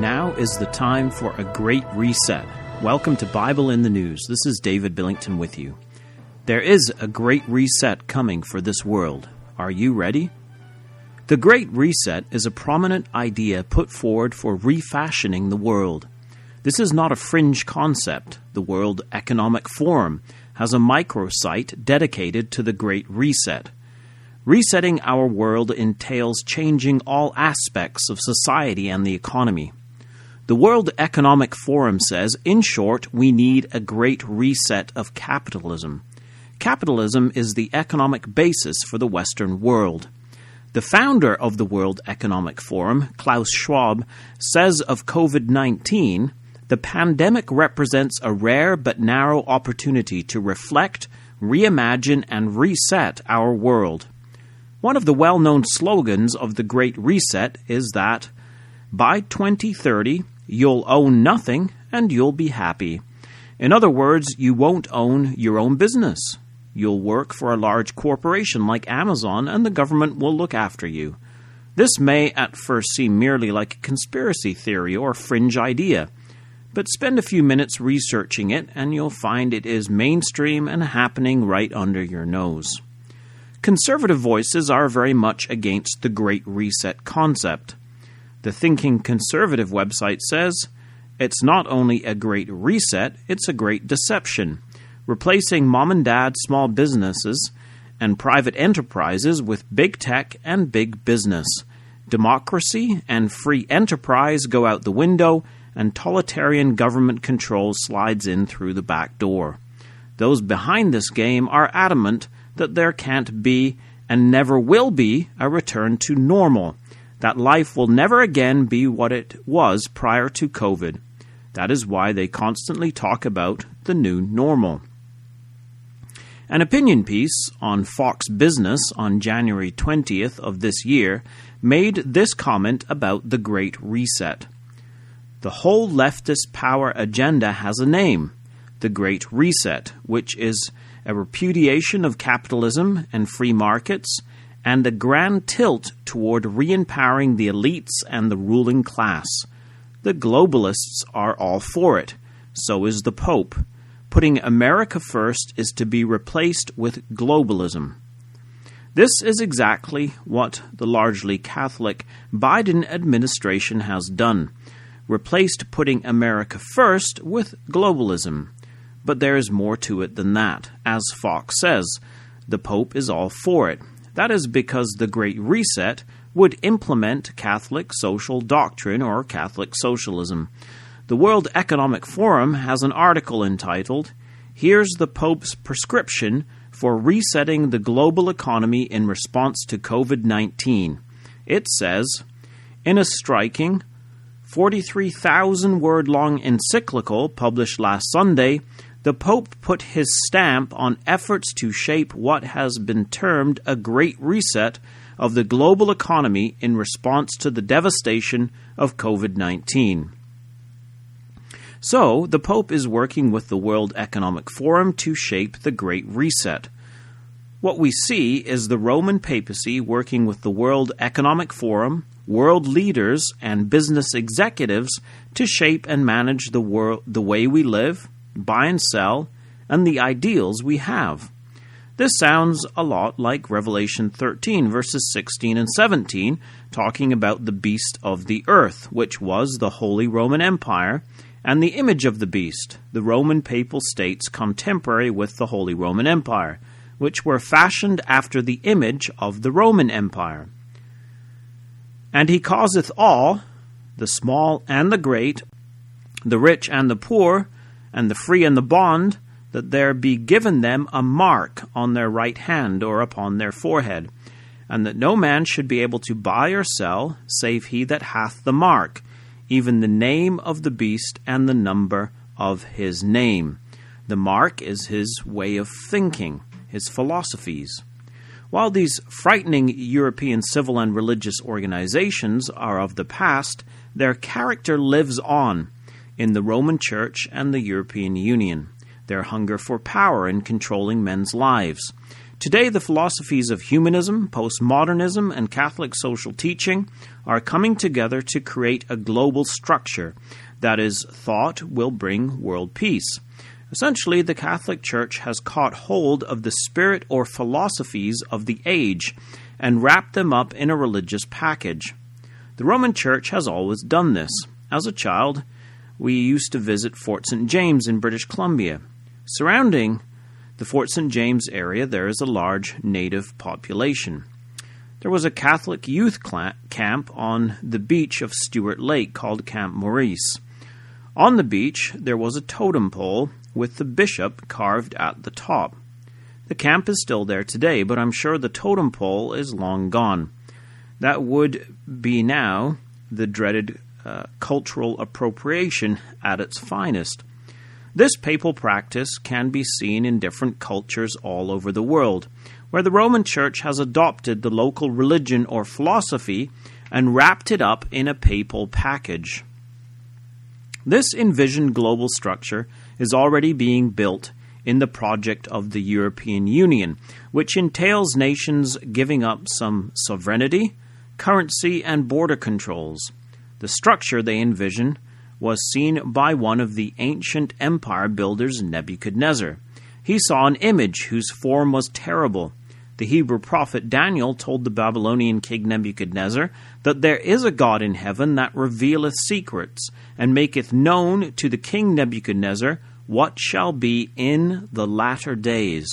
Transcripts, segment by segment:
Now is the time for a great reset. Welcome to Bible in the News. This is David Billington with you. There is a great reset coming for this world. Are you ready? The Great Reset is a prominent idea put forward for refashioning the world. This is not a fringe concept. The World Economic Forum has a microsite dedicated to the Great Reset. Resetting our world entails changing all aspects of society and the economy. The World Economic Forum says, in short, we need a great reset of capitalism. Capitalism is the economic basis for the Western world. The founder of the World Economic Forum, Klaus Schwab, says of COVID 19 the pandemic represents a rare but narrow opportunity to reflect, reimagine, and reset our world. One of the well known slogans of the Great Reset is that by 2030, You'll own nothing and you'll be happy. In other words, you won't own your own business. You'll work for a large corporation like Amazon and the government will look after you. This may at first seem merely like a conspiracy theory or fringe idea, but spend a few minutes researching it and you'll find it is mainstream and happening right under your nose. Conservative voices are very much against the Great Reset concept. The Thinking Conservative website says it's not only a great reset, it's a great deception, replacing mom and dad small businesses and private enterprises with big tech and big business. Democracy and free enterprise go out the window, and totalitarian government control slides in through the back door. Those behind this game are adamant that there can't be and never will be a return to normal that life will never again be what it was prior to COVID. That is why they constantly talk about the new normal. An opinion piece on Fox Business on January 20th of this year made this comment about the Great Reset. The whole leftist power agenda has a name the Great Reset, which is a repudiation of capitalism and free markets and a grand tilt toward re empowering the elites and the ruling class. The globalists are all for it. So is the Pope. Putting America first is to be replaced with globalism. This is exactly what the largely Catholic Biden administration has done replaced putting America first with globalism. But there is more to it than that. As Fox says, the Pope is all for it. That is because the Great Reset would implement Catholic social doctrine or Catholic socialism. The World Economic Forum has an article entitled, Here's the Pope's Prescription for Resetting the Global Economy in Response to COVID 19. It says, In a striking, 43,000 word long encyclical published last Sunday, the Pope put his stamp on efforts to shape what has been termed a great reset of the global economy in response to the devastation of COVID 19. So, the Pope is working with the World Economic Forum to shape the Great Reset. What we see is the Roman papacy working with the World Economic Forum, world leaders, and business executives to shape and manage the, wor- the way we live, buy and sell, and the ideals we have. This sounds a lot like Revelation 13, verses 16 and 17, talking about the beast of the earth, which was the Holy Roman Empire, and the image of the beast, the Roman papal states contemporary with the Holy Roman Empire, which were fashioned after the image of the Roman Empire. And he causeth all, the small and the great, the rich and the poor, and the free and the bond, that there be given them a mark on their right hand or upon their forehead, and that no man should be able to buy or sell, save he that hath the mark, even the name of the beast and the number of his name. The mark is his way of thinking, his philosophies. While these frightening European civil and religious organizations are of the past, their character lives on in the Roman Church and the European Union, their hunger for power in controlling men's lives. Today, the philosophies of humanism, postmodernism, and Catholic social teaching are coming together to create a global structure that is thought will bring world peace. Essentially, the Catholic Church has caught hold of the spirit or philosophies of the age and wrapped them up in a religious package. The Roman Church has always done this. As a child, we used to visit Fort St. James in British Columbia. Surrounding the Fort St. James area, there is a large native population. There was a Catholic youth camp on the beach of Stuart Lake called Camp Maurice. On the beach, there was a totem pole with the bishop carved at the top. The camp is still there today, but I'm sure the totem pole is long gone. That would be now the dreaded uh, cultural appropriation at its finest. This papal practice can be seen in different cultures all over the world, where the Roman Church has adopted the local religion or philosophy and wrapped it up in a papal package. This envisioned global structure is already being built in the project of the European Union, which entails nations giving up some sovereignty, currency, and border controls. The structure they envision was seen by one of the ancient empire builders, Nebuchadnezzar. He saw an image whose form was terrible. The Hebrew prophet Daniel told the Babylonian king Nebuchadnezzar that there is a God in heaven that revealeth secrets, and maketh known to the king Nebuchadnezzar what shall be in the latter days.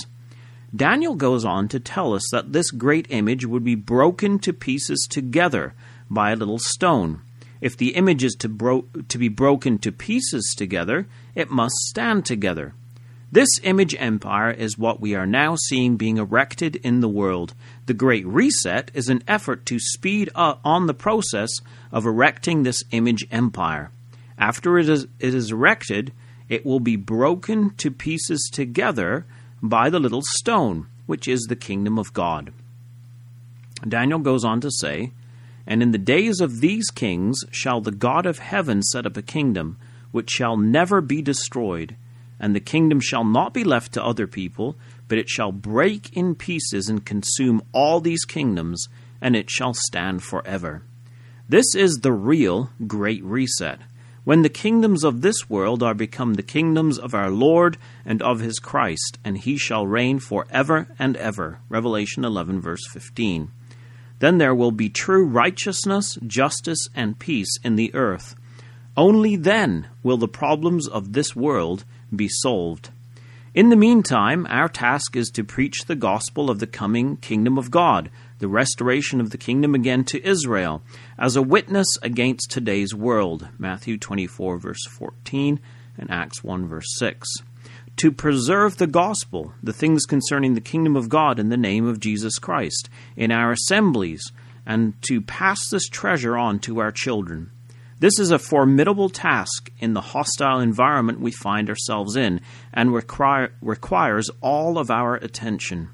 Daniel goes on to tell us that this great image would be broken to pieces together by a little stone. If the image is to, bro- to be broken to pieces together, it must stand together. This image empire is what we are now seeing being erected in the world. The Great Reset is an effort to speed up on the process of erecting this image empire. After it is, it is erected, it will be broken to pieces together by the little stone, which is the kingdom of God. Daniel goes on to say, and in the days of these kings shall the God of heaven set up a kingdom, which shall never be destroyed. And the kingdom shall not be left to other people, but it shall break in pieces and consume all these kingdoms, and it shall stand forever. This is the real Great Reset, when the kingdoms of this world are become the kingdoms of our Lord and of his Christ, and he shall reign for ever and ever. Revelation 11, verse 15. Then there will be true righteousness, justice, and peace in the earth. Only then will the problems of this world be solved. In the meantime, our task is to preach the gospel of the coming kingdom of God, the restoration of the kingdom again to Israel, as a witness against today's world. Matthew 24, verse 14, and Acts 1, verse 6 to preserve the gospel, the things concerning the kingdom of God in the name of Jesus Christ, in our assemblies, and to pass this treasure on to our children. This is a formidable task in the hostile environment we find ourselves in and require, requires all of our attention.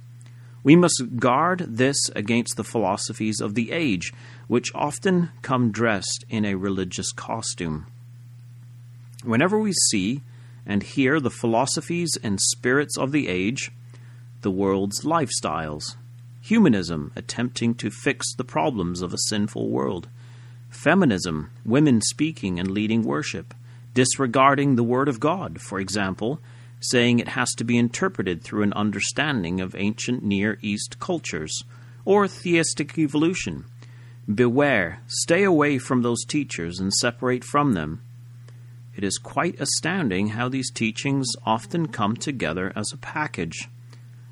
We must guard this against the philosophies of the age, which often come dressed in a religious costume. Whenever we see and hear the philosophies and spirits of the age, the world's lifestyles, humanism attempting to fix the problems of a sinful world, feminism, women speaking and leading worship, disregarding the Word of God, for example, saying it has to be interpreted through an understanding of ancient Near East cultures, or theistic evolution. Beware, stay away from those teachers and separate from them it is quite astounding how these teachings often come together as a package.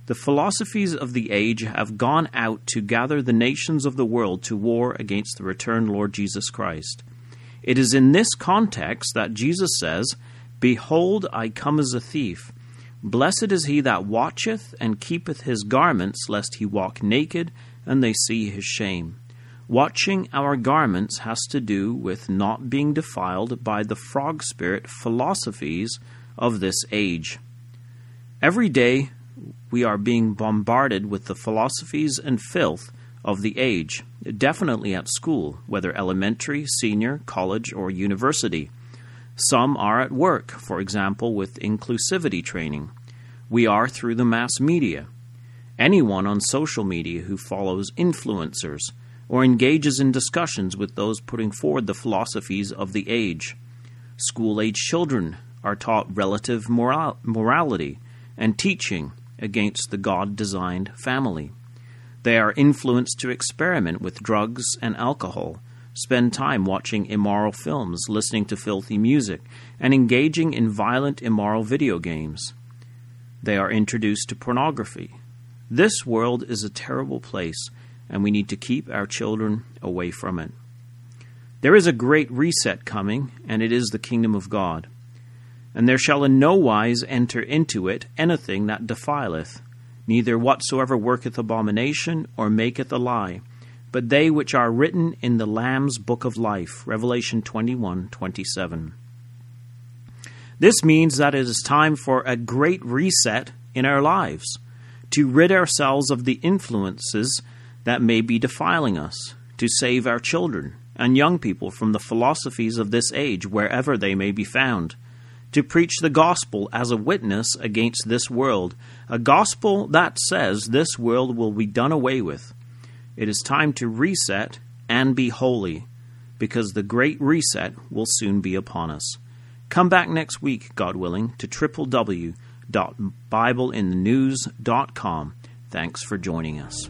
The philosophies of the age have gone out to gather the nations of the world to war against the returned Lord Jesus Christ. It is in this context that Jesus says, Behold, I come as a thief. Blessed is he that watcheth and keepeth his garments, lest he walk naked and they see his shame. Watching our garments has to do with not being defiled by the frog spirit philosophies of this age. Every day we are being bombarded with the philosophies and filth of the age, definitely at school, whether elementary, senior, college, or university. Some are at work, for example, with inclusivity training. We are through the mass media. anyone on social media who follows influencers or engages in discussions with those putting forward the philosophies of the age. School age children are taught relative moral- morality and teaching against the God designed family. They are influenced to experiment with drugs and alcohol, spend time watching immoral films, listening to filthy music, and engaging in violent, immoral video games. They are introduced to pornography. This world is a terrible place, and we need to keep our children away from it. There is a great reset coming, and it is the kingdom of God. And there shall in no wise enter into it anything that defileth, neither whatsoever worketh abomination or maketh a lie, but they which are written in the Lamb's book of life. Revelation 21 27. This means that it is time for a great reset in our lives, to rid ourselves of the influences that may be defiling us, to save our children and young people from the philosophies of this age wherever they may be found to preach the gospel as a witness against this world, a gospel that says this world will be done away with. It is time to reset and be holy, because the great reset will soon be upon us. Come back next week, God willing, to www.bibleinthenews.com. Thanks for joining us.